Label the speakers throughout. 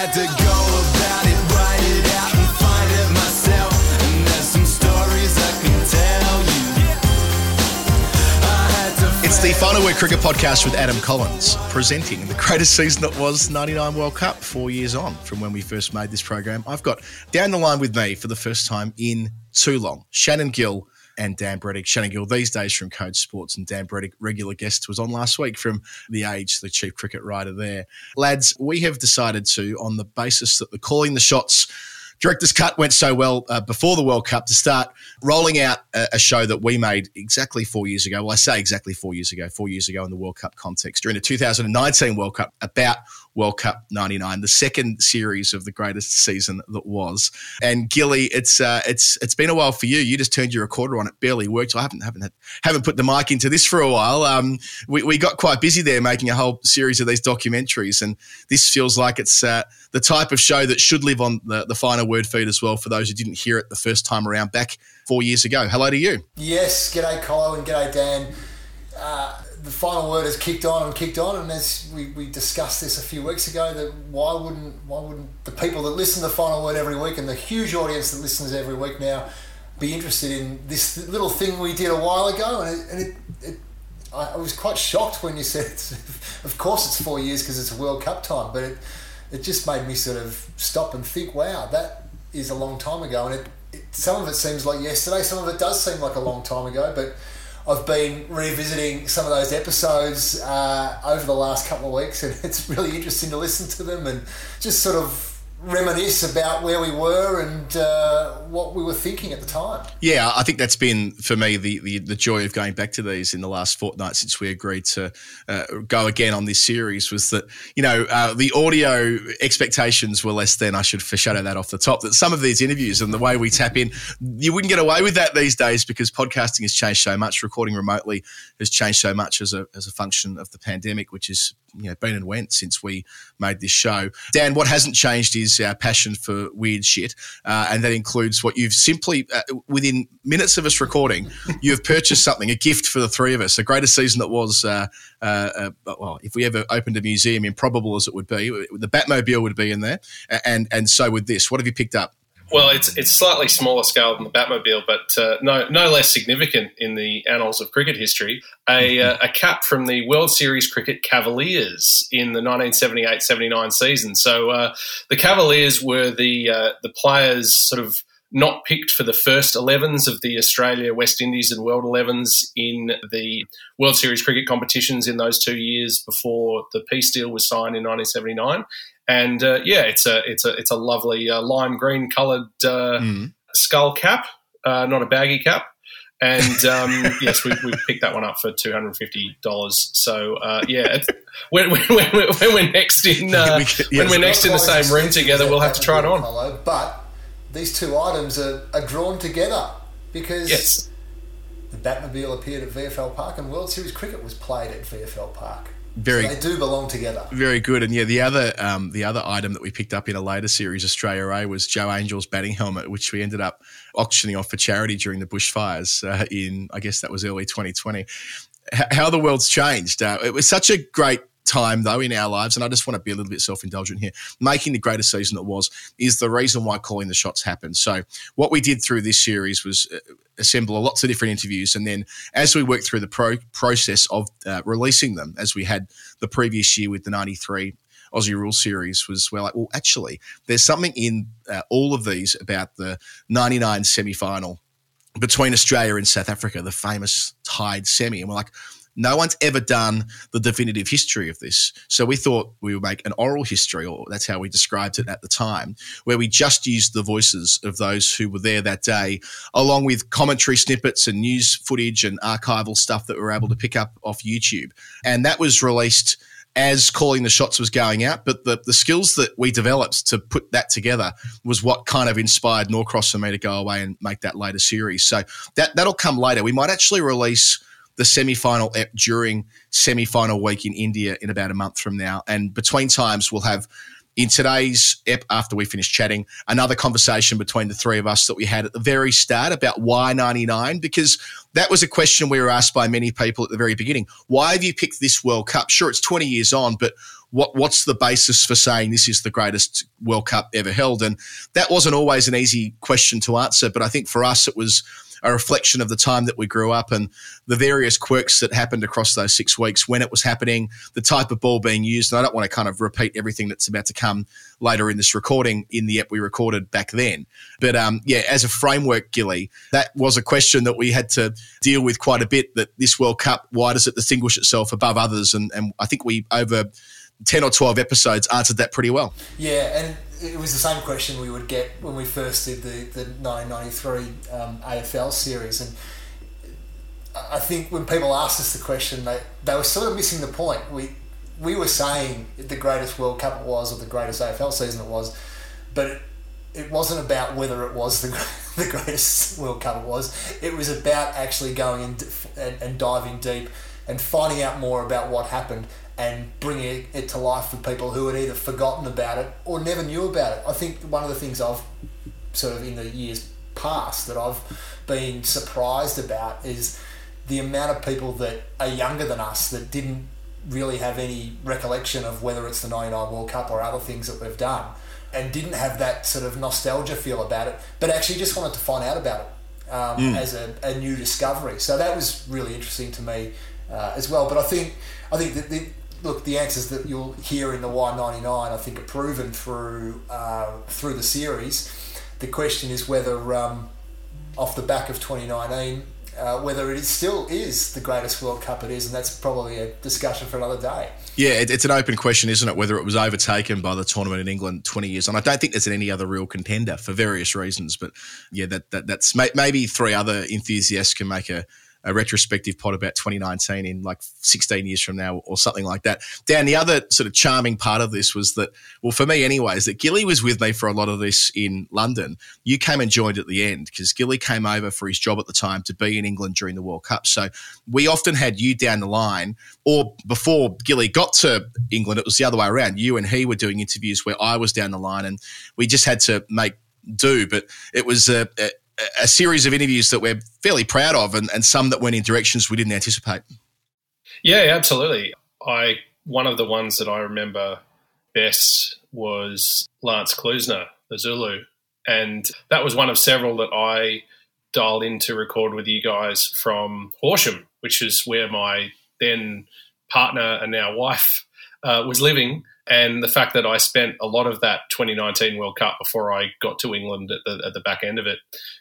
Speaker 1: had to go about it, write it out, and find it myself. And there's some stories I can tell you. I had to
Speaker 2: It's the Final Word Cricket Podcast with Adam Collins, presenting the greatest season that was 99 World Cup, four years on from when we first made this program. I've got down the line with me for the first time in too long, Shannon Gill and Dan Brettig. Shannon Gill these days from Code Sports, and Dan Brettig, regular guest, was on last week from The Age, the chief cricket writer there. Lads, we have decided to, on the basis that the calling the shots director's cut went so well uh, before the World Cup to start rolling out a, a show that we made exactly four years ago. Well, I say exactly four years ago, four years ago in the World Cup context during the 2019 World Cup about World Cup 99, the second series of the greatest season that was. And Gilly, it's uh, it's it's been a while for you. You just turned your recorder on; it barely worked. I haven't haven't haven't put the mic into this for a while. Um, we, we got quite busy there making a whole series of these documentaries, and this feels like it's uh, the type of show that should live on the, the final word feed as well. For those who didn't hear it the first time around back four years ago, hello to you.
Speaker 3: Yes, g'day Colo and g'day Dan. Uh, the final word has kicked on and kicked on, and as we, we discussed this a few weeks ago, that why wouldn't why wouldn't the people that listen to the final word every week and the huge audience that listens every week now be interested in this little thing we did a while ago? And it, and it, it I, was quite shocked when you said, of course, it's four years because it's a World Cup time, but it it just made me sort of stop and think, wow, that is a long time ago, and it, it some of it seems like yesterday, some of it does seem like a long time ago, but. I've been revisiting some of those episodes uh, over the last couple of weeks, and it's really interesting to listen to them and just sort of reminisce about where we were and uh, what we were thinking at the time.
Speaker 2: Yeah, I think that's been for me the, the, the joy of going back to these in the last fortnight since we agreed to uh, go again on this series was that you know uh, the audio expectations were less than I should foreshadow that off the top that some of these interviews and the way we tap in you wouldn't get away with that these days because podcasting has changed so much recording remotely has changed so much as a as a function of the pandemic which is you know been and went since we made this show. Dan, what hasn't changed is our passion for weird shit, uh, and that includes what you've simply uh, within minutes of us recording, you have purchased something, a gift for the three of us, the greatest season that was. Uh, uh, well, if we ever opened a museum, improbable as it would be, the Batmobile would be in there, and and so would this. What have you picked up?
Speaker 4: Well, it's it's slightly smaller scale than the Batmobile, but uh, no no less significant in the annals of cricket history. A, uh, a cap from the World Series Cricket Cavaliers in the 1978-79 season. So uh, the Cavaliers were the uh, the players sort of not picked for the first 11s of the Australia, West Indies, and World 11s in the World Series cricket competitions in those two years before the peace deal was signed in 1979 and uh, yeah, it's a it's a it's a lovely uh, lime green coloured uh, mm. skull cap, uh, not a baggy cap. And um, yes, we, we picked that one up for two hundred fifty dollars. So uh, yeah, when, when, when, when, we're next in uh, yes, when we're next in the same room together, we'll have to try it on.
Speaker 3: But these two items are, are drawn together because
Speaker 4: yes.
Speaker 3: the Batmobile appeared at VFL Park and World Series cricket was played at VFL Park
Speaker 2: very
Speaker 3: so they do belong together.
Speaker 2: Very good, and yeah, the other um, the other item that we picked up in a later series, Australia A, was Jo Angel's batting helmet, which we ended up auctioning off for charity during the bushfires uh, in I guess that was early 2020. H- how the world's changed! Uh, it was such a great time though in our lives and i just want to be a little bit self-indulgent here making the greatest season it was is the reason why calling the shots happened so what we did through this series was uh, assemble lots of different interviews and then as we worked through the pro- process of uh, releasing them as we had the previous year with the 93 Aussie Rule Series was we're like, well, actually, there's something in uh, all of these about the 99 semi final between Australia and South Africa, the famous tied semi. And we're like, no one's ever done the definitive history of this. So we thought we would make an oral history, or that's how we described it at the time, where we just used the voices of those who were there that day, along with commentary snippets and news footage and archival stuff that we were able to pick up off YouTube. And that was released as calling the shots was going out, but the, the skills that we developed to put that together was what kind of inspired Norcross and me to go away and make that later series. So that that'll come later. We might actually release the semi-final ep during semi-final week in India in about a month from now. And between times, we'll have in today's ep after we finish chatting another conversation between the three of us that we had at the very start about why 99 because that was a question we were asked by many people at the very beginning why have you picked this world cup sure it's 20 years on but what what's the basis for saying this is the greatest World Cup ever held? And that wasn't always an easy question to answer, but I think for us it was a reflection of the time that we grew up and the various quirks that happened across those six weeks when it was happening, the type of ball being used. And I don't want to kind of repeat everything that's about to come later in this recording in the ep we recorded back then. But um, yeah, as a framework, Gilly, that was a question that we had to deal with quite a bit. That this World Cup, why does it distinguish itself above others? And, and I think we over 10 or 12 episodes answered that pretty well.
Speaker 3: Yeah, and it was the same question we would get when we first did the, the 1993 um, AFL series. And I think when people asked us the question, they, they were sort of missing the point. We, we were saying the greatest World Cup it was or the greatest AFL season it was, but it, it wasn't about whether it was the, the greatest World Cup it was. It was about actually going in and, and diving deep and finding out more about what happened and bringing it to life for people who had either forgotten about it or never knew about it. I think one of the things I've sort of in the years past that I've been surprised about is the amount of people that are younger than us that didn't really have any recollection of whether it's the 99 World Cup or other things that we've done and didn't have that sort of nostalgia feel about it, but actually just wanted to find out about it um, mm. as a, a, new discovery. So that was really interesting to me uh, as well. But I think I think that the, look, the answers that you'll hear in the Y99, I think, are proven through uh, through the series. The question is whether, um, off the back of 2019, uh, whether it still is the greatest World Cup it is, and that's probably a discussion for another day.
Speaker 2: Yeah, it's an open question, isn't it? Whether it was overtaken by the tournament in England 20 years on. I don't think there's any other real contender for various reasons, but yeah, that, that that's maybe three other enthusiasts can make a a retrospective pod about 2019 in like 16 years from now or something like that. Dan, the other sort of charming part of this was that, well, for me anyways, that Gilly was with me for a lot of this in London. You came and joined at the end because Gilly came over for his job at the time to be in England during the World Cup. So we often had you down the line, or before Gilly got to England, it was the other way around. You and he were doing interviews where I was down the line, and we just had to make do. But it was a, a series of interviews that we're fairly proud of, and, and some that went in directions we didn't anticipate.
Speaker 5: Yeah, absolutely. I one of the ones that I remember best was Lance Klusener, the Zulu, and that was one of several that I dialed in to record with you guys from Horsham, which is where my then partner and now wife uh, was living and the fact that I spent a lot of that 2019 World Cup before I got to England at the, at the back end of it,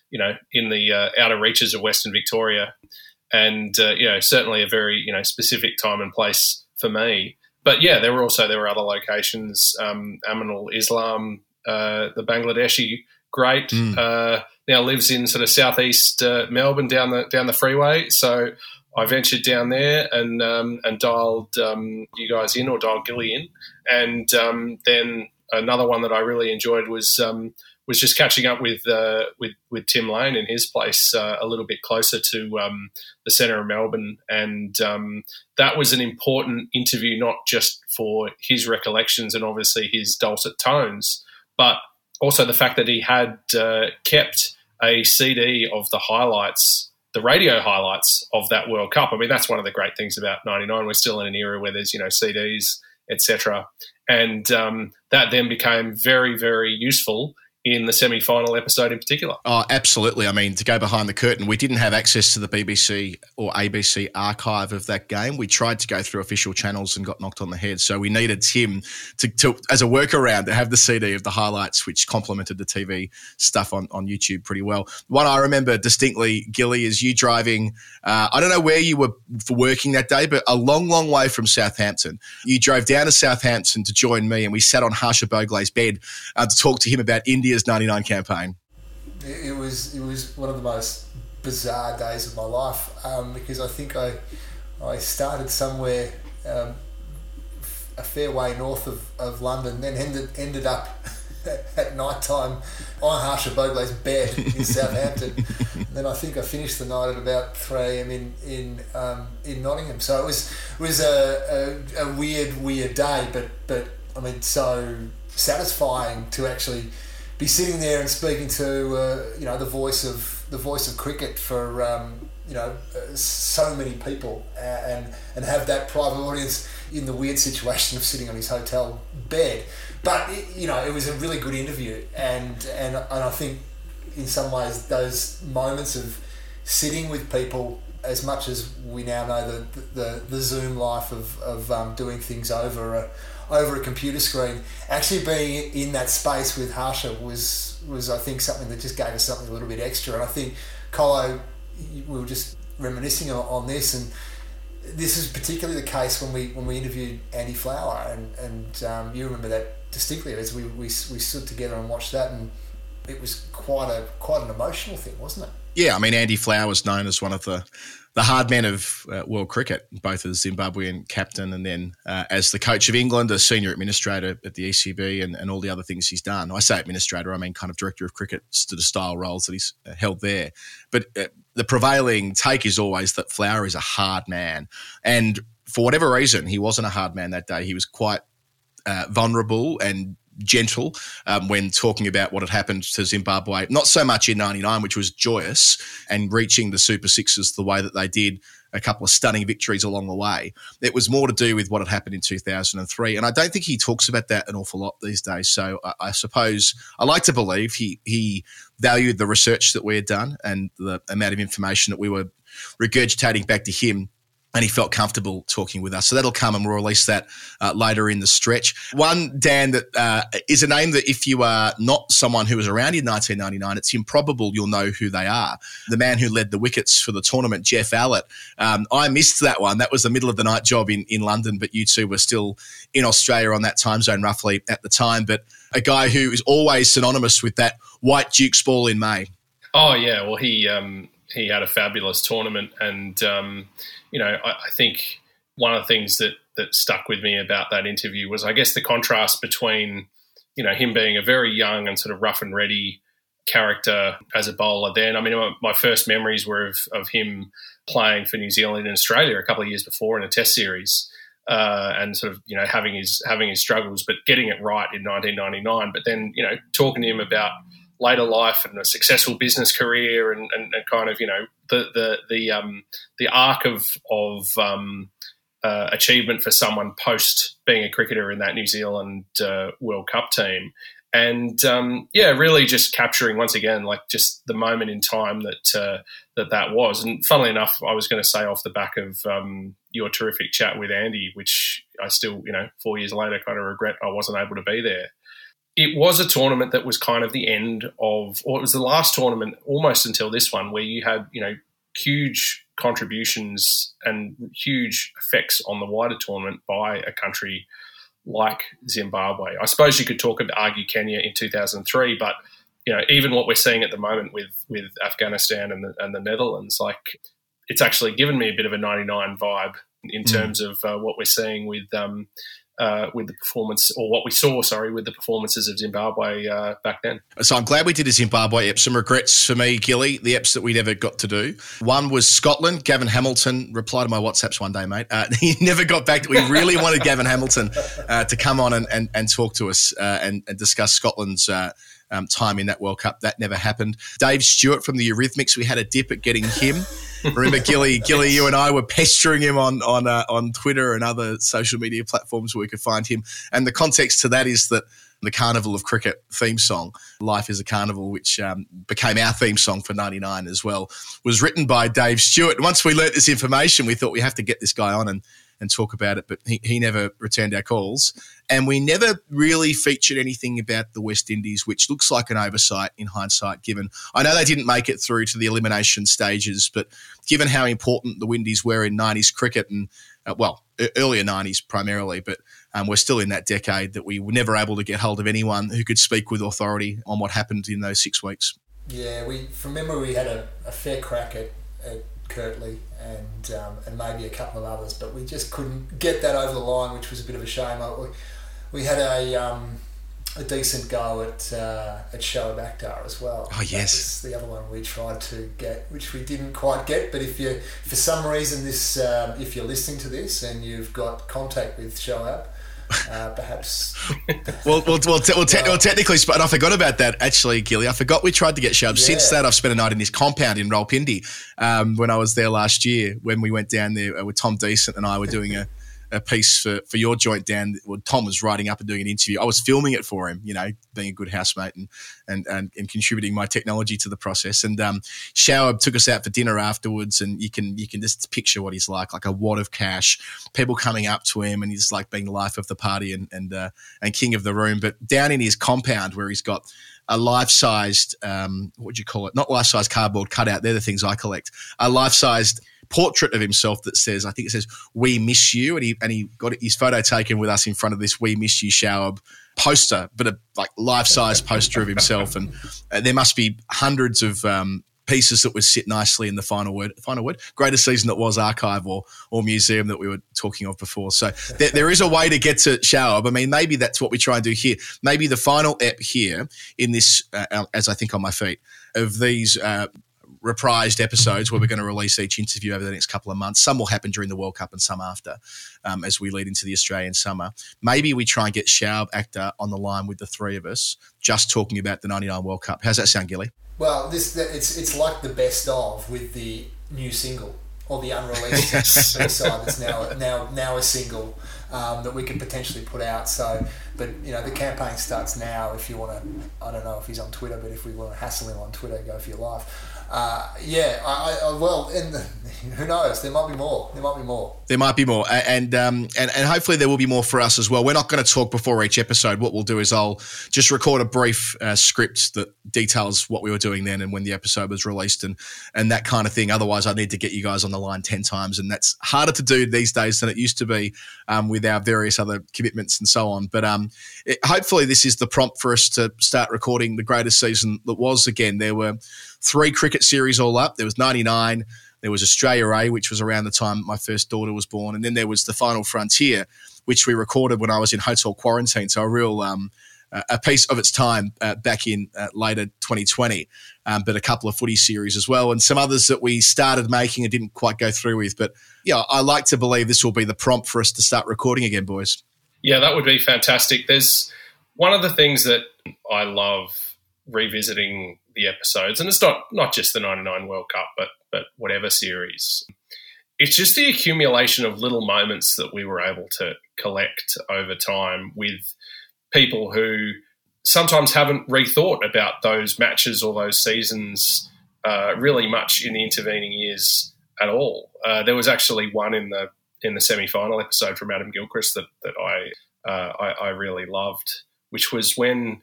Speaker 5: you know, in the uh, outer reaches of Western Victoria, and uh, you know, certainly a very you know specific time and place for me. But yeah, there were also there were other locations. Um, Aminul Islam, uh, the Bangladeshi great, mm. now lives in sort of southeast uh, Melbourne down the down the freeway. So I ventured down there and um, and dialed um, you guys in or dialed Gilly in, and um, then another one that I really enjoyed was um, was just catching up with uh, with with Tim Lane in his place uh, a little bit closer to um, the centre of Melbourne, and um, that was an important interview not just for his recollections and obviously his dulcet tones, but also the fact that he had uh, kept a CD of the highlights the radio highlights of that World Cup. I mean, that's one of the great things about '99. We're still in an era where there's you know CDs, etc., and um, that then became very, very useful in the semi final episode in particular.
Speaker 2: Oh, absolutely. I mean, to go behind the curtain, we didn't have access to the BBC or ABC archive of that game. We tried to go through official channels and got knocked on the head. So we needed Tim to, to as a workaround to have the CD of the highlights, which complemented the TV stuff on, on YouTube pretty well. One I remember distinctly, Gilly, is you driving. Uh, I don't know where you were for working that day, but a long, long way from Southampton. You drove down to Southampton to join me, and we sat on Harsha Bhogle's bed uh, to talk to him about India India's 99 campaign?
Speaker 3: It was it was one of the most bizarre days of my life um, because I think I I started somewhere um, a fair way north of, of London, then ended ended up at night time on Harsha Bhogle's bed in Southampton. then I think I finished the night at about three a.m. in in um, in Nottingham. So it was it was a, a, a weird weird day, but but I mean so satisfying to actually be sitting there and speaking to uh, you know the voice of the voice of cricket for um, you know uh, so many people and and have that private audience in the weird situation of sitting on his hotel bed. But it, you know, it was a really good interview, and and and I think in some ways those moments of sitting with people as much as we now know the the, the Zoom life of, of um, doing things over over a computer screen, actually being in that space with Harsha was was I think something that just gave us something a little bit extra. And I think Colo, we were just reminiscing on, on this, and this is particularly the case when we when we interviewed Andy Flower, and and um, you remember that distinctly as we, we we stood together and watched that, and it was quite a quite an emotional thing, wasn't it?
Speaker 2: Yeah, I mean Andy Flower was known as one of the the hard man of uh, world cricket, both as Zimbabwean captain and then uh, as the coach of England, a senior administrator at the ECB, and, and all the other things he's done. I say administrator, I mean kind of director of cricket, sort of style roles that he's uh, held there. But uh, the prevailing take is always that Flower is a hard man, and for whatever reason, he wasn't a hard man that day. He was quite uh, vulnerable and gentle um, when talking about what had happened to Zimbabwe. Not so much in '99, which was joyous and reaching the Super Sixes the way that they did. A couple of stunning victories along the way. It was more to do with what had happened in 2003, and I don't think he talks about that an awful lot these days. So I, I suppose I like to believe he he valued the research that we had done and the amount of information that we were regurgitating back to him and he felt comfortable talking with us. So that'll come and we'll release that uh, later in the stretch. One, Dan, that uh, is a name that if you are not someone who was around in 1999, it's improbable you'll know who they are. The man who led the wickets for the tournament, Geoff Allott. Um, I missed that one. That was the middle of the night job in, in London, but you two were still in Australia on that time zone roughly at the time. But a guy who is always synonymous with that white Duke's ball in May.
Speaker 5: Oh, yeah. Well, he, um, he had a fabulous tournament and, um, you know, I, I, think one of the things that that stuck with me about that interview was, I guess, the contrast between, you know, him being a very young and sort of rough and ready character as a bowler. Then, I mean, my, my first memories were of, of him playing for New Zealand and Australia a couple of years before in a Test series. Uh, and sort of you know having his having his struggles, but getting it right in 1999. But then you know talking to him about later life and a successful business career and, and, and kind of you know the the the um, the arc of of um, uh, achievement for someone post being a cricketer in that New Zealand uh, World Cup team. And um, yeah, really just capturing once again, like just the moment in time that uh, that that was. And funnily enough, I was going to say off the back of um, your terrific chat with Andy, which I still, you know, four years later, kind of regret I wasn't able to be there it was a tournament that was kind of the end of, or it was the last tournament almost until this one, where you had, you know, huge contributions and huge effects on the wider tournament by a country like Zimbabwe. I suppose you could talk about argue Kenya in 2003, but you know, even what we're seeing at the moment with with Afghanistan and the, and the Netherlands, like it's actually given me a bit of a 99 vibe in mm. terms of uh, what we're seeing with um, uh, with the performance, or what we saw, sorry, with the performances of Zimbabwe uh, back then.
Speaker 2: So I'm glad we did a Zimbabwe ep. Some regrets for me, Gilly, the eps that we never got to do. One was Scotland. Gavin Hamilton replied to my WhatsApps one day, mate. Uh, he never got back. We really wanted Gavin Hamilton uh, to come on and, and, and talk to us uh, and, and, discuss Scotland's. Uh, um, time in that World Cup. That never happened. Dave Stewart from the Eurythmics, we had a dip at getting him. Remember, Gilly, Gilly, you and I were pestering him on on uh, on Twitter and other social media platforms where we could find him. And the context to that is that the Carnival of Cricket theme song, Life is a Carnival, which um, became our theme song for 99 as well, was written by Dave Stewart. Once we learnt this information, we thought we have to get this guy on and and talk about it, but he, he never returned our calls. And we never really featured anything about the West Indies, which looks like an oversight in hindsight, given I know they didn't make it through to the elimination stages, but given how important the Windies were in 90s cricket and, uh, well, earlier 90s primarily, but um, we're still in that decade that we were never able to get hold of anyone who could speak with authority on what happened in those six weeks.
Speaker 3: Yeah, we from memory we had a, a fair crack at, at Curtly and um, and maybe a couple of others, but we just couldn't get that over the line, which was a bit of a shame. We, we had a um, a decent go at uh, at Shoaib Akhtar as well.
Speaker 2: Oh yes,
Speaker 3: the other one we tried to get, which we didn't quite get. But if you, for some reason, this um, if you're listening to this and you've got contact with Shoaib uh, perhaps.
Speaker 2: well, well, well, te- well, te- well, technically, and I forgot about that actually, Gilly. I forgot we tried to get Shoaib. Yeah. Since that, I've spent a night in his compound in Rawalpindi um, when I was there last year when we went down there uh, with Tom Decent and I were doing a a piece for, for your joint, Dan. Well, Tom was writing up and doing an interview. I was filming it for him, you know, being a good housemate and and and, and contributing my technology to the process. And um, took us out for dinner afterwards, and you can you can just picture what he's like, like a wad of cash, people coming up to him, and he's like being the life of the party and and uh, and king of the room. But down in his compound where he's got a life-sized, um, what would you call it? Not life-sized cardboard cutout. They're the things I collect. A life-sized portrait of himself that says, I think it says, "We miss you," and he and he got his photo taken with us in front of this "We miss you" Shoaib poster, but a like life-size poster of himself, and uh, there must be hundreds of um, pieces that would sit nicely in the final word. Final word, greatest season that was archive or or museum that we were talking of before. So there, there is a way to get to Shoaib. I mean, maybe that's what we try and do here. Maybe the final ep here in this, uh, as I think on my feet, of these. Uh, reprised episodes where we're going to release each interview over the next couple of months. Some will happen during the World Cup and some after, um, as we lead into the Australian summer. Maybe we try and get Shoaib Akhtar on the line with the three of us, just talking about the '99 World Cup. How's that sound, Gilly?
Speaker 3: Well, this it's it's like the best of with the new single or the unreleased side that's now now now a single um, that we could potentially put out. So, but you know the campaign starts now. If you want to, I don't know if he's on Twitter, but if we want to hassle him on Twitter, go for your life. Uh, yeah, I, I, well, who knows? There might be more. There might be more.
Speaker 2: There might be more, and um, and and hopefully there will be more for us as well. We're not going to talk before each episode. What we'll do is I'll just record a brief uh, script that details what we were doing then and when the episode was released and and that kind of thing. Otherwise, I need to get you guys on the line ten times, and that's harder to do these days than it used to be um, with our various other commitments and so on. But um, it, hopefully, this is the prompt for us to start recording the greatest season that was. Again, there were three cricket series all up. There was 99. There was Australia A, which was around the time my first daughter was born. And then there was the Final Frontier, which we recorded when I was in hotel quarantine. So a real, um, a piece of its time uh, back in uh, later 2020, um, but a couple of footy series as well, and some others that we started making and didn't quite go through with. But yeah, I like to believe this will be the prompt for us to start recording again, boys.
Speaker 5: Yeah, that would be fantastic. There's one of the things that I love revisiting the episodes, and it's not not just the '99 World Cup, but but whatever series. It's just the accumulation of little moments that we were able to collect over time with people who sometimes haven't rethought about those matches or those seasons uh, really much in the intervening years at all. Uh, there was actually one in the in the semi final episode from Adam Gilchrist that that I, uh, I I really loved, which was when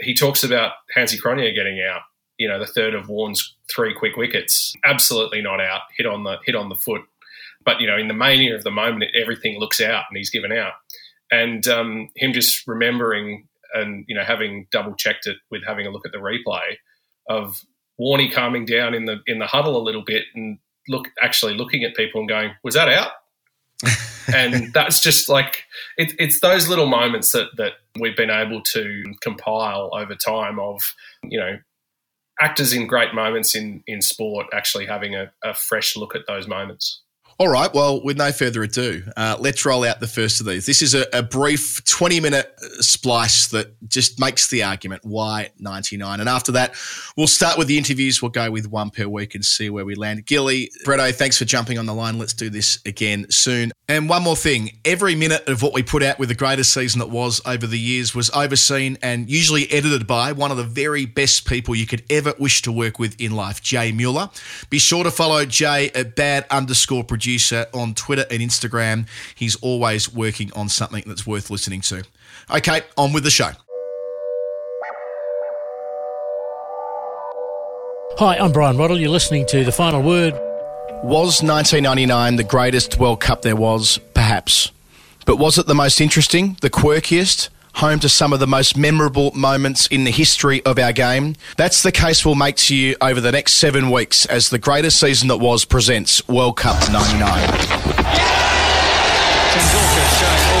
Speaker 5: he talks about Hansi Cronje getting out. You know, the third of Warne's three quick wickets, absolutely not out, hit on the hit on the foot. But you know, in the mania of the moment, everything looks out, and he's given out. And um, him just remembering and you know having double checked it with having a look at the replay of Warney calming down in the in the huddle a little bit and look actually looking at people and going, "Was that out?" and that's just like it, it's those little moments that that we've been able to compile over time of you know actors in great moments in in sport actually having a, a fresh look at those moments.
Speaker 2: All right. Well, with no further ado, uh, let's roll out the first of these. This is a, a brief 20 minute splice that just makes the argument why 99. And after that, we'll start with the interviews. We'll go with one per week and see where we land. Gilly, Bretto, thanks for jumping on the line. Let's do this again soon. And one more thing every minute of what we put out with the greatest season that was over the years was overseen and usually edited by one of the very best people you could ever wish to work with in life, Jay Mueller. Be sure to follow Jay at bad underscore producer on Twitter and Instagram. He's always working on something that's worth listening to. Okay, on with the show.
Speaker 6: Hi, I'm Brian Roddle. You're listening to The Final Word.
Speaker 2: Was 1999 the greatest World Cup there was? Perhaps. But was it the most interesting, the quirkiest, home to some of the most memorable moments in the history of our game? That's the case we'll make to you over the next seven weeks as the greatest season that was presents World Cup 99.
Speaker 6: Tendulkar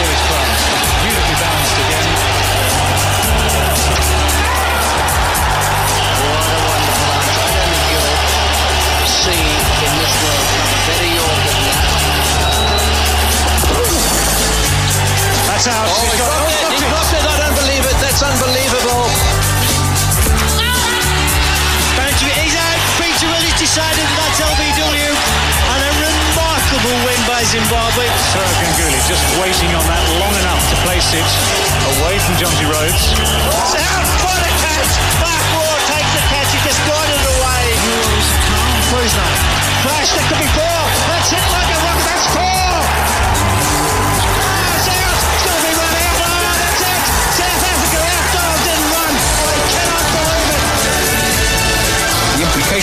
Speaker 6: That's out.
Speaker 7: Oh,
Speaker 6: He's
Speaker 7: he
Speaker 6: got-
Speaker 7: got it. He got it. I don't believe it. That's unbelievable.
Speaker 6: Boundary- He's out. Peter Willis decided that's LBW. And a remarkable win by Zimbabwe.
Speaker 7: Sourav Ganguly just waiting on that long enough to place it away from Jonty Rhodes.
Speaker 6: It's out for the catch. Mark Waugh takes the catch. He just got it away. Please no. Flash, that could be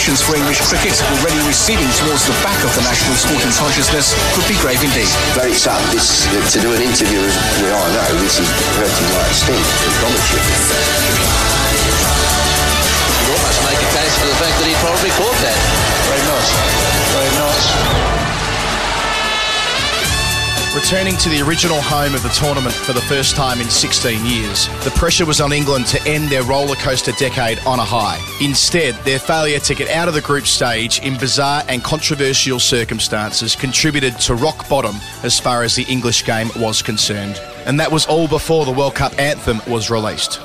Speaker 8: The for English cricket, already receding towards the back of the national sporting consciousness, could be grave indeed.
Speaker 9: very sad. This to do an interview as we all know, this is hurting my esteem. I promise you.
Speaker 10: You almost make a case for the fact that he probably caught that.
Speaker 7: Very nice. Very nice.
Speaker 2: Returning to the original home of the tournament for the first time in 16 years, the pressure was on England to end their rollercoaster decade on a high. Instead, their failure to get out of the group stage in bizarre and controversial circumstances contributed to rock bottom as far as the English game was concerned. And that was all before the World Cup anthem was released.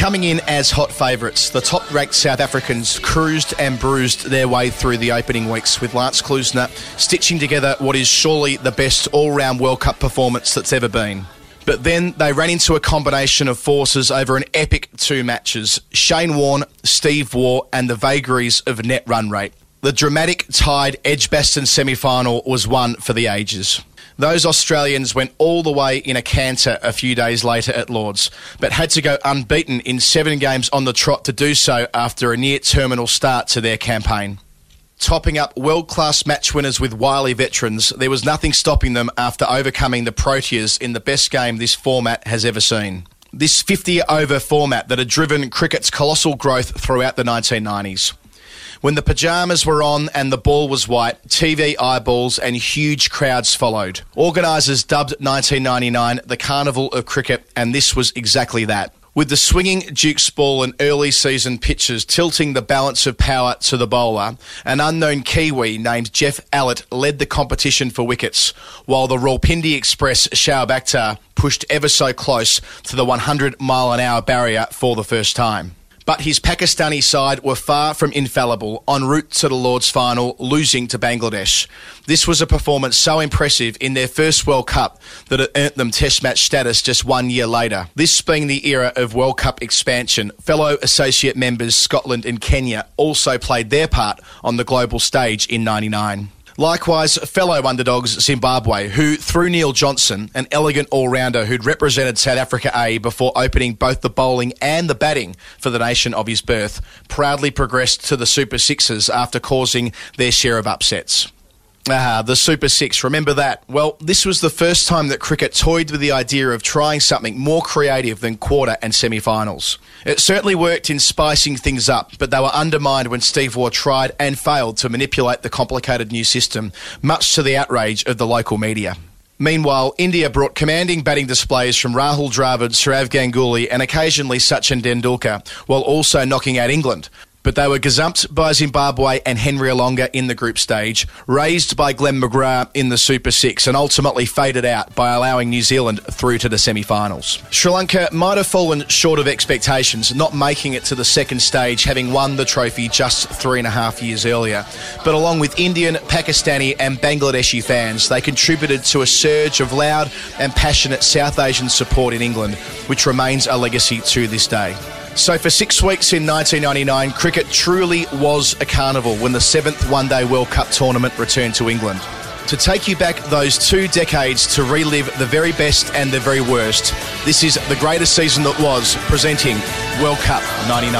Speaker 2: Coming in as hot favourites, the top ranked South Africans cruised and bruised their way through the opening weeks with Lance Klusener stitching together what is surely the best all round World Cup performance that's ever been. But then they ran into a combination of forces over an epic two matches Shane Warne, Steve Waugh, and the vagaries of net run rate. The dramatic tied Edgbaston semi final was one for the ages. Those Australians went all the way in a canter a few days later at Lords, but had to go unbeaten in seven games on the trot to do so after a near terminal start to their campaign. Topping up world class match winners with wily veterans, there was nothing stopping them after overcoming the Proteas in the best game this format has ever seen. This 50 over format that had driven cricket's colossal growth throughout the 1990s. When the pyjamas were on and the ball was white, TV eyeballs and huge crowds followed. Organisers dubbed 1999 the Carnival of Cricket, and this was exactly that. With the swinging Duke's ball and early season pitches tilting the balance of power to the bowler, an unknown Kiwi named Geoff Allott led the competition for wickets, while the Rawalpindi Express Bakhtar pushed ever so close to the 100 mile an hour barrier for the first time. But his Pakistani side were far from infallible en route to the Lord's final, losing to Bangladesh. This was a performance so impressive in their first World Cup that it earned them Test match status just one year later. This being the era of World Cup expansion, fellow associate members Scotland and Kenya also played their part on the global stage in 99. Likewise, fellow underdogs Zimbabwe, who, through Neil Johnson, an elegant all rounder who'd represented South Africa A before opening both the bowling and the batting for the nation of his birth, proudly progressed to the Super Sixes after causing their share of upsets. Ah, the Super Six, remember that? Well, this was the first time that cricket toyed with the idea of trying something more creative than quarter and semi finals. It certainly worked in spicing things up, but they were undermined when Steve Waugh tried and failed to manipulate the complicated new system, much to the outrage of the local media. Meanwhile, India brought commanding batting displays from Rahul Dravid, Sourav Ganguly, and occasionally Sachin Tendulkar, while also knocking out England. But they were gazumped by Zimbabwe and Henry Olonga in the group stage, raised by Glenn McGrath in the Super Six, and ultimately faded out by allowing New Zealand through to the semi finals. Sri Lanka might have fallen short of expectations, not making it to the second stage, having won the trophy just three and a half years earlier. But along with Indian, Pakistani, and Bangladeshi fans, they contributed to a surge of loud and passionate South Asian support in England, which remains a legacy to this day. So, for six weeks in 1999, cricket truly was a carnival when the seventh One Day World Cup tournament returned to England. To take you back those two decades to relive the very best and the very worst, this is the greatest season that was, presenting World Cup 99.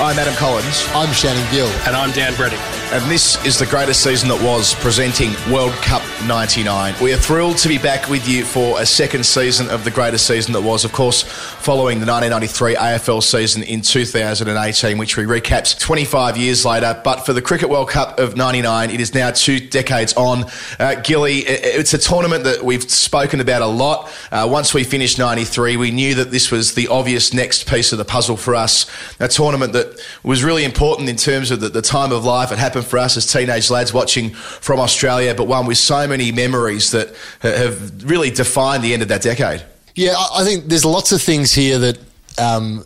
Speaker 2: I'm Adam Collins.
Speaker 3: I'm Shannon Gill.
Speaker 4: And I'm Dan Brettig.
Speaker 2: And this is the greatest season that was, presenting World Cup 99. We are thrilled to be back with you for a second season of the greatest season that was, of course, following the 1993 AFL season in 2018, which we recapped 25 years later. But for the Cricket World Cup of 99, it is now two decades on. Uh, Gilly, it's a tournament that we've spoken about a lot. Uh, once we finished 93, we knew that this was the obvious next piece of the puzzle for us. A tournament that was really important in terms of the, the time of life. It happened for us as teenage lads watching from Australia, but one with so many memories that have really defined the end of that decade.
Speaker 3: Yeah, I think there's lots of things here that um,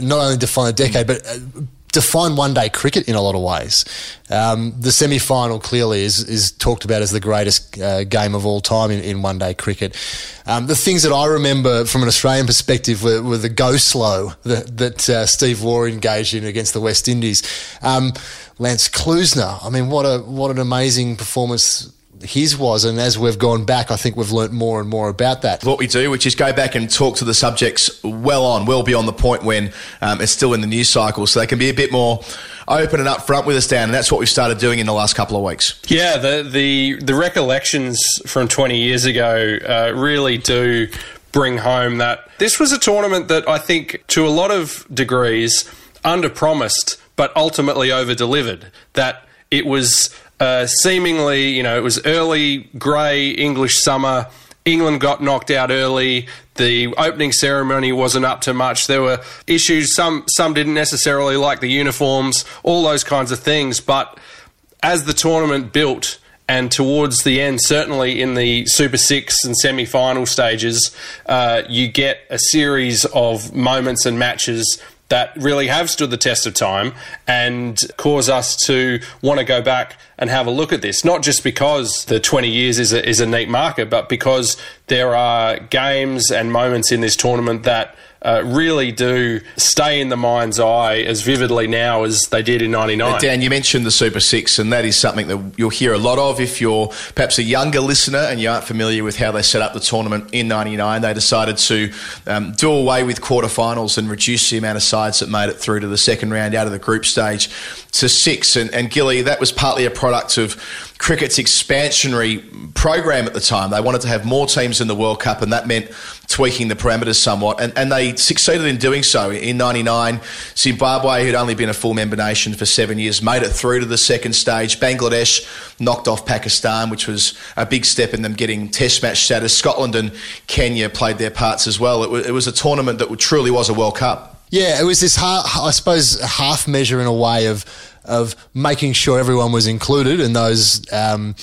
Speaker 3: not only define a decade, but defined one day cricket in a lot of ways. Um, the semi final clearly is, is talked about as the greatest uh, game of all time in, in one day cricket. Um, the things that I remember from an Australian perspective were, were the go slow that, that uh, Steve Waugh engaged in against the West Indies. Um, Lance Klusener, I mean, what a what an amazing performance his was. And as we've gone back, I think we've learnt more and more about that.
Speaker 2: What we do, which is go back and talk to the subjects well on, well beyond the point when um, it's still in the news cycle, so they can be a bit more open and upfront with us, Dan. And that's what we've started doing in the last couple of weeks.
Speaker 5: Yeah, the the, the recollections from 20 years ago uh, really do bring home that this was a tournament that I think, to a lot of degrees, under promised but ultimately over delivered. That it was uh, seemingly, you know, it was early grey English summer. England got knocked out early. The opening ceremony wasn't up to much. There were issues. Some some didn't necessarily like the uniforms. All those kinds of things. But as the tournament built, and towards the end, certainly in the Super Six and semi final stages, uh, you get a series of moments and matches that really have stood the test of time and cause us to want to go back and have a look at this. Not just because the 20 years is a, is a neat marker, but because there are games and moments in this tournament that uh, really do stay in the mind's eye as vividly now as they did in 99.
Speaker 2: Dan, you mentioned the Super Six, and that is something that you'll hear a lot of if you're perhaps a younger listener and you aren't familiar with how they set up the tournament in 99. They decided to um, do away with quarterfinals and reduce the amount of sides that made it through to the second round out of the group stage to six. And, and Gilly, that was partly a product of cricket's expansionary program at the time. They wanted to have more teams in the World Cup, and that meant tweaking the parameters somewhat. And, and they succeeded in doing so. In 99, Zimbabwe, who'd only been a full member nation for seven years, made it through to the second stage. Bangladesh knocked off Pakistan, which was a big step in them getting test match status. Scotland and Kenya played their parts as well. It was, it was a tournament that truly was a World Cup.
Speaker 3: Yeah, it was this, half, I suppose, half measure in a way of of making sure everyone was included and those um,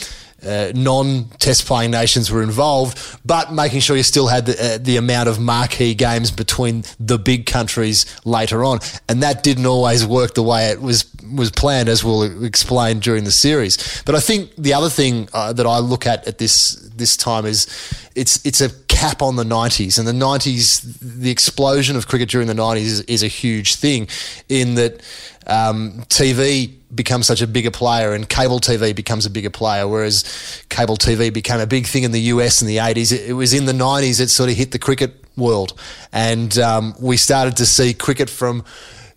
Speaker 3: uh, non-test playing nations were involved, but making sure you still had the, uh, the amount of marquee games between the big countries later on, and that didn't always work the way it was was planned, as we'll explain during the series. But I think the other thing uh, that I look at at this this time is it's it's a cap on the 90s and the 90s the explosion of cricket during the 90s is, is a huge thing in that um, TV becomes such a bigger player and cable TV becomes a bigger player, whereas cable TV became a big thing in the US in the 80s. It, it was in the 90s it sort of hit the cricket world. And um, we started to see cricket from,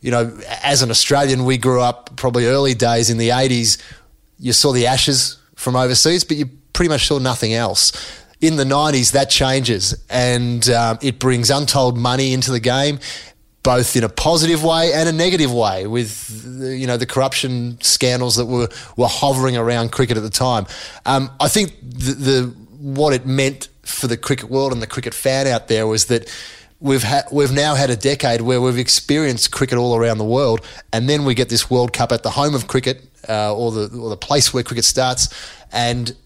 Speaker 3: you know, as an Australian, we grew up probably early days in the 80s. You saw the Ashes from overseas, but you pretty much saw nothing else in the 90s, that changes and um, it brings untold money into the game both in a positive way and a negative way with you know the corruption scandals that were were hovering around cricket at the time. Um, I think the, the, what it meant for the cricket world and the cricket fan out there was that we've had we've now had a decade where we've experienced cricket all around the world, and then we get this World Cup at the home of cricket uh, or the or the place where cricket starts, and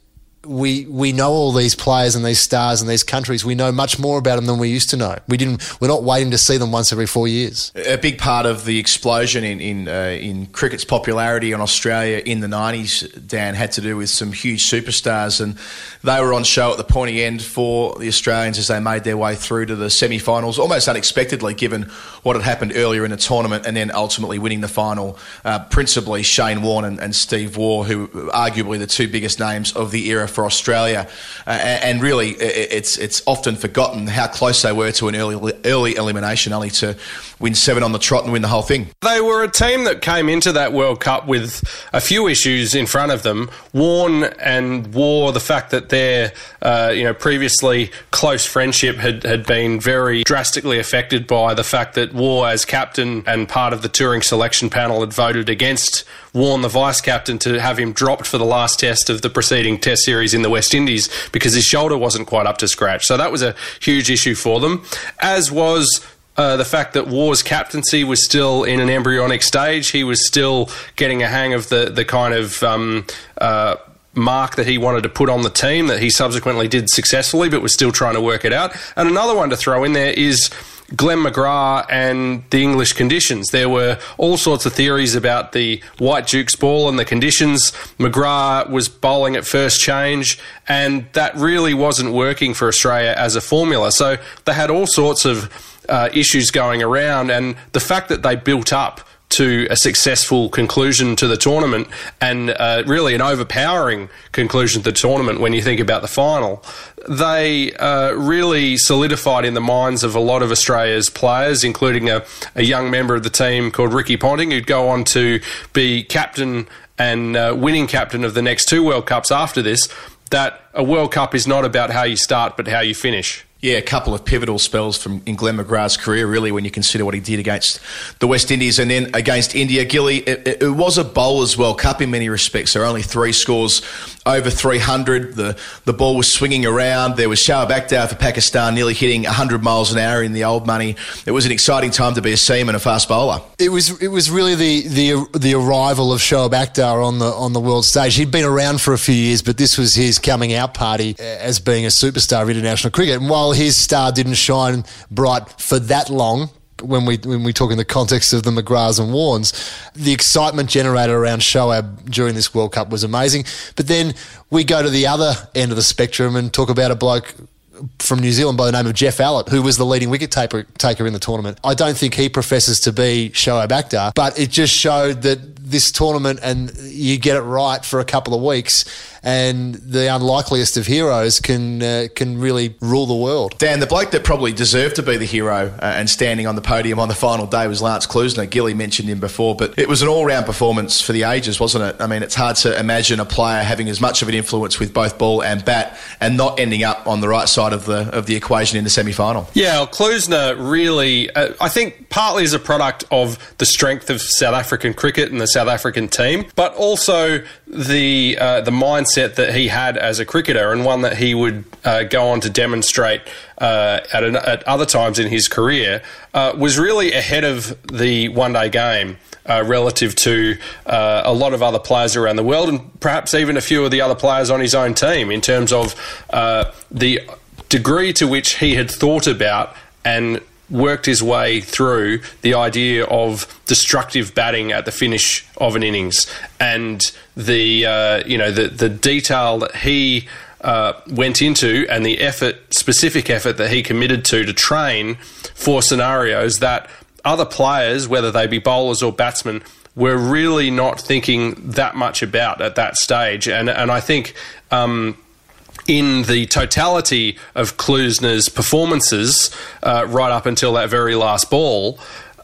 Speaker 3: we we know all these players and these stars and these countries. We know much more about them than we used to know. We didn't. We're not waiting to see them once every four years.
Speaker 2: A big part of the explosion in in, uh, in cricket's popularity in Australia in the nineties, Dan, had to do with some huge superstars, and they were on show at the pointy end for the Australians as they made their way through to the semi-finals, almost unexpectedly, given what had happened earlier in the tournament, and then ultimately winning the final. Uh, principally Shane Warne and, and Steve Waugh, who arguably the two biggest names of the era for Australia, uh, and really it's it's often forgotten how close they were to an early early elimination, only to win seven on the trot and win the whole thing.
Speaker 5: They were a team that came into that World Cup with a few issues in front of them. Warne and Waugh, the fact that their uh, you know previously close friendship had had been very drastically affected by the fact that Waugh as captain and part of the touring selection panel, had voted against Warne, the vice captain, to have him dropped for the last test of the preceding Test series in the West Indies because his shoulder wasn't quite up to scratch. So that was a huge issue for them, as was uh, the fact that Waugh's captaincy was still in an embryonic stage. He was still getting a hang of the the kind of um, uh, mark that he wanted to put on the team that he subsequently did successfully, but was still trying to work it out. And another one to throw in there is Glenn McGrath and the English conditions. There were all sorts of theories about the White Duke's ball and the conditions. McGrath was bowling at first change, and that really wasn't working for Australia as a formula. So they had all sorts of uh, issues going around, and the fact that they built up to a successful conclusion to the tournament and uh, really an overpowering conclusion to the tournament when you think about the final. They uh, really solidified in the minds of a lot of Australia's players, including a, a young member of the team called Ricky Ponting, who'd go on to be captain and uh, winning captain of the next two World Cups after this, that a World Cup is not about how you start but how you finish.
Speaker 2: Yeah, a couple of pivotal spells from in Glenn McGrath's career, really, when you consider what he did against the West Indies and then against India. Gilly, it, it was a bowler's World Cup in many respects. There are only three scores over 300. The the ball was swinging around. There was Shoaib Akhtar for Pakistan nearly hitting 100 miles an hour in the old money. It was an exciting time to be a seam and a fast bowler.
Speaker 3: It was it was really the the the arrival of Shoaib Akhtar on the on the world stage. He'd been around for a few years, but this was his coming out party uh, as being a superstar of international cricket. And while his star didn't shine bright for that long, when we when we talk in the context of the McGraths and Warnes, the excitement generated around Shoaib during this World Cup was amazing. But then we go to the other end of the spectrum and talk about a bloke from New Zealand by the name of Geoff Allott, who was the leading wicket taker, taker in the tournament. I don't think he professes to be Shoaib Akhtar, but it just showed that this tournament and you get it right for a couple of weeks and the unlikeliest of heroes can uh, can really rule the world.
Speaker 2: Dan, the bloke that probably deserved to be the hero uh, and standing on the podium on the final day was Lance Klusener. Gilly mentioned him before, but it was an all-round performance for the ages, wasn't it? I mean, it's hard to imagine a player having as much of an influence with both ball and bat and not ending up on the right side of the of the equation in the semi-final.
Speaker 5: Yeah, well, Klusener really, uh, I think, partly as a product of the strength of South African cricket and the South African team, but also the uh, the mindset that he had as a cricketer and one that he would uh, go on to demonstrate uh, at, an, at other times in his career uh, was really ahead of the one day game. Uh, relative to uh, a lot of other players around the world, and perhaps even a few of the other players on his own team, in terms of the degree to which he had thought about and worked his way through the idea of destructive batting at the finish of an innings. And the uh, you know the the detail that he uh, went into and the effort specific effort that he committed to to train for scenarios that other players whether they be bowlers or batsmen were really not thinking that much about at that stage. And and I think um, in the totality of Klusener's performances uh, right up until that very last ball,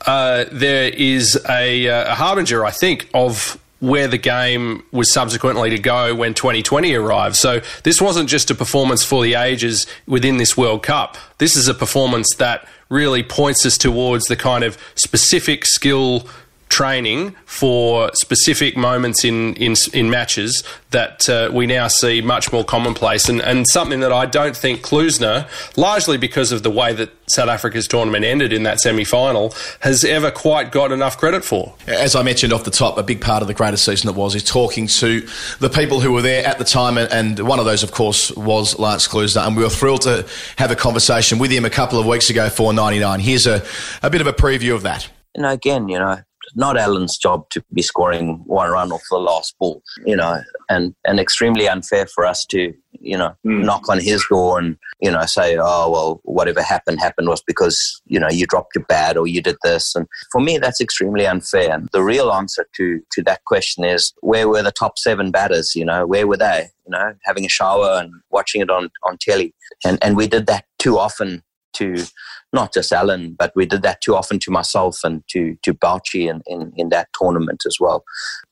Speaker 5: uh, there is a, uh, a, harbinger, I think, of where the game was subsequently to go when 2020 arrived. So this wasn't just a performance for the ages within this World Cup. This is a performance that really points us towards the kind of specific skill training for specific moments in in, in matches that uh, we now see much more commonplace and, and something that I don't think Klusener, largely because of the way that South Africa's tournament ended in that semi final, has ever quite got enough credit for.
Speaker 2: As I mentioned off the top, a big part of the greatest season that was is talking to the people who were there at the time, and one of those, of course, was Lance Klusener. and we were thrilled to have a conversation with him a couple of weeks ago for 99. Here's a, a bit of a preview of that.
Speaker 11: And again, you know, not Alan's job to be scoring one run off the last ball, you know, and, and extremely unfair for us to, you know, mm. knock on his door and, you know, say, oh, well, whatever happened, happened was because, you know, you dropped your bat or you did this. And for me, that's extremely unfair. And the real answer to, to that question is where were the top seven batters, you know, where were they, you know, having a shower and watching it on, on telly. And, and we did that too often to not just Alan, but we did that too often to myself and to to Bouchy in, in, in that tournament as well.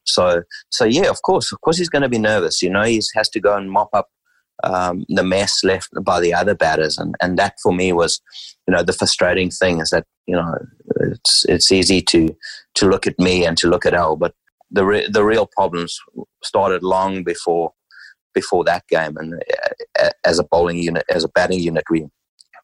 Speaker 11: So so yeah, of course, of course he's going to be nervous. You know, he has to go and mop up um, the mess left by the other batters, and and that for me was, you know, the frustrating thing is that you know it's it's easy to to look at me and to look at Al, but the re- the real problems started long before before that game, and uh, as a bowling unit, as a batting unit, we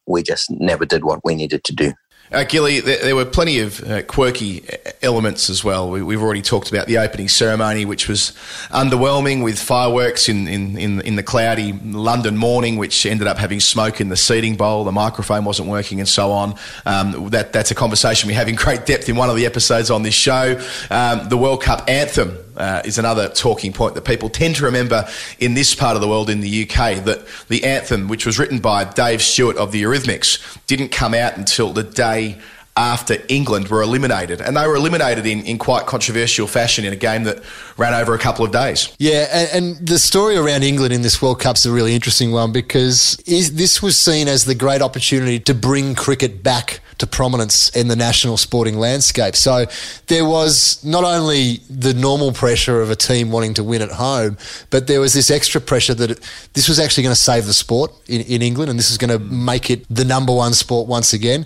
Speaker 11: we just never did what we needed to do.
Speaker 2: Uh, Gilly, there, there were plenty of uh, quirky elements as well. We, we've already talked about the opening ceremony, which was underwhelming with fireworks in, in, in, in the cloudy London morning, which ended up having smoke in the seating bowl. The microphone wasn't working, and so on. Um, that, that's a conversation we have in great depth in one of the episodes on this show. Um, the World Cup anthem uh, is another talking point that people tend to remember in this part of the world in the UK. That the anthem, which was written by Dave Stewart of the Eurythmics, didn't come out until the day after England were eliminated. And they were eliminated in, in quite controversial fashion in a game that ran over a couple of days.
Speaker 3: Yeah, and, and the story around England in this World Cup's a really interesting one because is, this was seen as the great opportunity to bring cricket back to prominence in the national sporting landscape. So there was not only the normal pressure of a team wanting to win at home, but there was this extra pressure that it, this was actually going to save the sport in, in England and this is going to make it the number one sport once again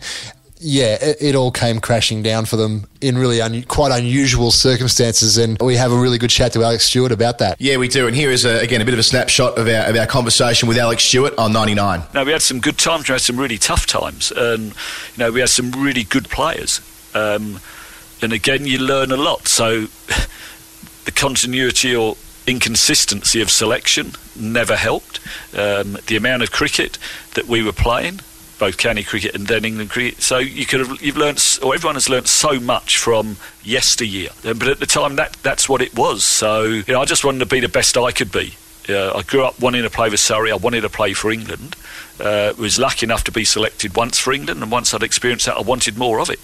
Speaker 3: yeah, it, it, all came crashing down for them in really un- quite unusual circumstances, and we have a really good chat to Alex Stewart about that.
Speaker 2: Yeah, we do, and here is a, again a bit of a snapshot of our, of our conversation with Alex Stewart on 99.
Speaker 12: Now we had some good times, we had some really tough times, and you know we had some really good players, um, and again you learn a lot. So the continuity or inconsistency of selection never helped. Um, the amount of cricket that we were playing both county cricket and then England cricket. So you could have you've learned, or everyone has learned so much from yesteryear. But at the time, that that's what it was. So you know, I just wanted to be the best I could be. Uh, I grew up wanting to play for Surrey. I wanted to play for England. Uh, was lucky enough to be selected once for England, and once I'd experienced that, I wanted more of it.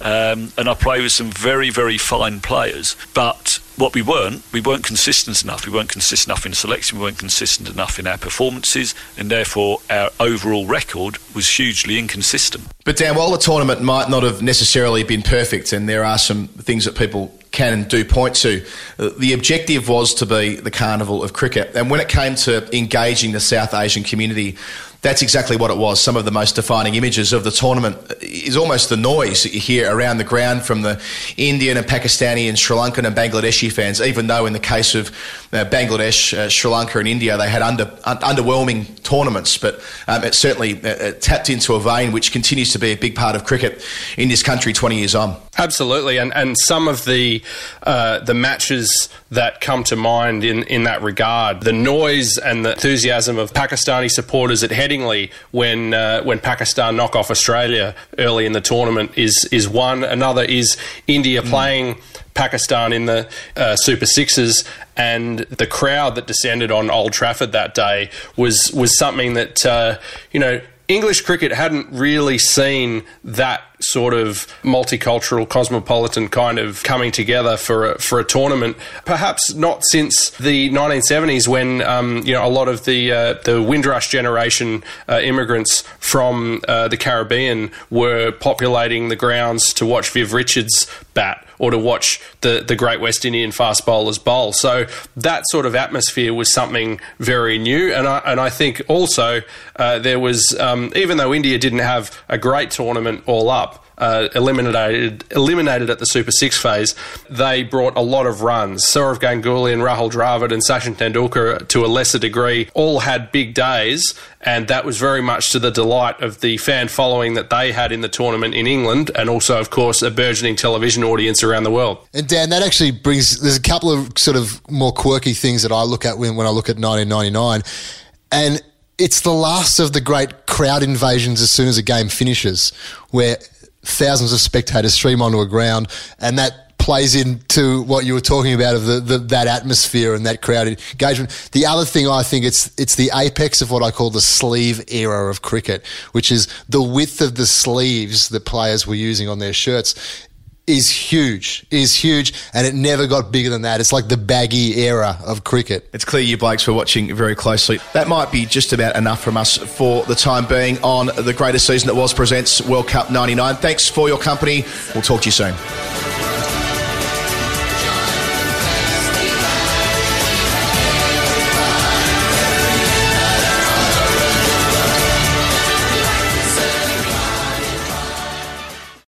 Speaker 12: Um, and I played with some very, very fine players. But what we weren't, we weren't consistent enough. We weren't consistent enough in selection. We weren't consistent enough in our performances, and therefore our overall record was hugely inconsistent.
Speaker 2: But Dan, while the tournament might not have necessarily been perfect, and there are some things that people can and do point to, uh, the objective was to be the carnival of cricket. And when it came to engaging the South Asian community, that's exactly what it was. Some of the most defining images of the tournament is almost the noise that you hear around the ground from the Indian and Pakistani and Sri Lankan and Bangladeshi fans, even though in the case of uh, Bangladesh, uh, Sri Lanka and India, they had under, un- underwhelming tournaments, but um, it certainly uh, tapped into a vein which continues to be a big part of cricket in this country 20 years on.
Speaker 5: Absolutely, and and some of the uh, the matches that come to mind in, in that regard, the noise and the enthusiasm of Pakistani supporters at Headingley when uh, when Pakistan knock off Australia early in the tournament is is one. Another is India mm. playing. Pakistan in the uh, Super Sixes, and the crowd that descended on Old Trafford that day was was something that uh, you know English cricket hadn't really seen that sort of multicultural, cosmopolitan kind of coming together for a, for a tournament. Perhaps not since the 1970s, when um, you know a lot of the uh, the Windrush generation uh, immigrants from uh, the Caribbean were populating the grounds to watch Viv Richards bat or to watch the, the great West Indian fast bowlers bowl. So that sort of atmosphere was something very new. And I, and I think also uh, there was, um, even though India didn't have a great tournament all up, uh, eliminated eliminated at the Super Six phase, they brought a lot of runs. Sourav Ganguly and Rahul Dravid and Sachin Tendulkar, to a lesser degree, all had big days, and that was very much to the delight of the fan following that they had in the tournament in England, and also, of course, a burgeoning television audience around the world.
Speaker 3: And Dan, that actually brings there's a couple of sort of more quirky things that I look at when, when I look at 1999, and it's the last of the great crowd invasions as soon as a game finishes, where thousands of spectators stream onto a ground, and that plays into what you were talking about of the, the, that atmosphere and that crowd engagement. The other thing I think it's it's the apex of what I call the sleeve era of cricket, which is the width of the sleeves that players were using on their shirts is huge, is huge, and it never got bigger than that. It's like the baggy era of cricket.
Speaker 2: It's clear you blokes were watching very closely. That might be just about enough from us for the time being on the greatest season that was presents World Cup 99. Thanks for your company. We'll talk to you soon.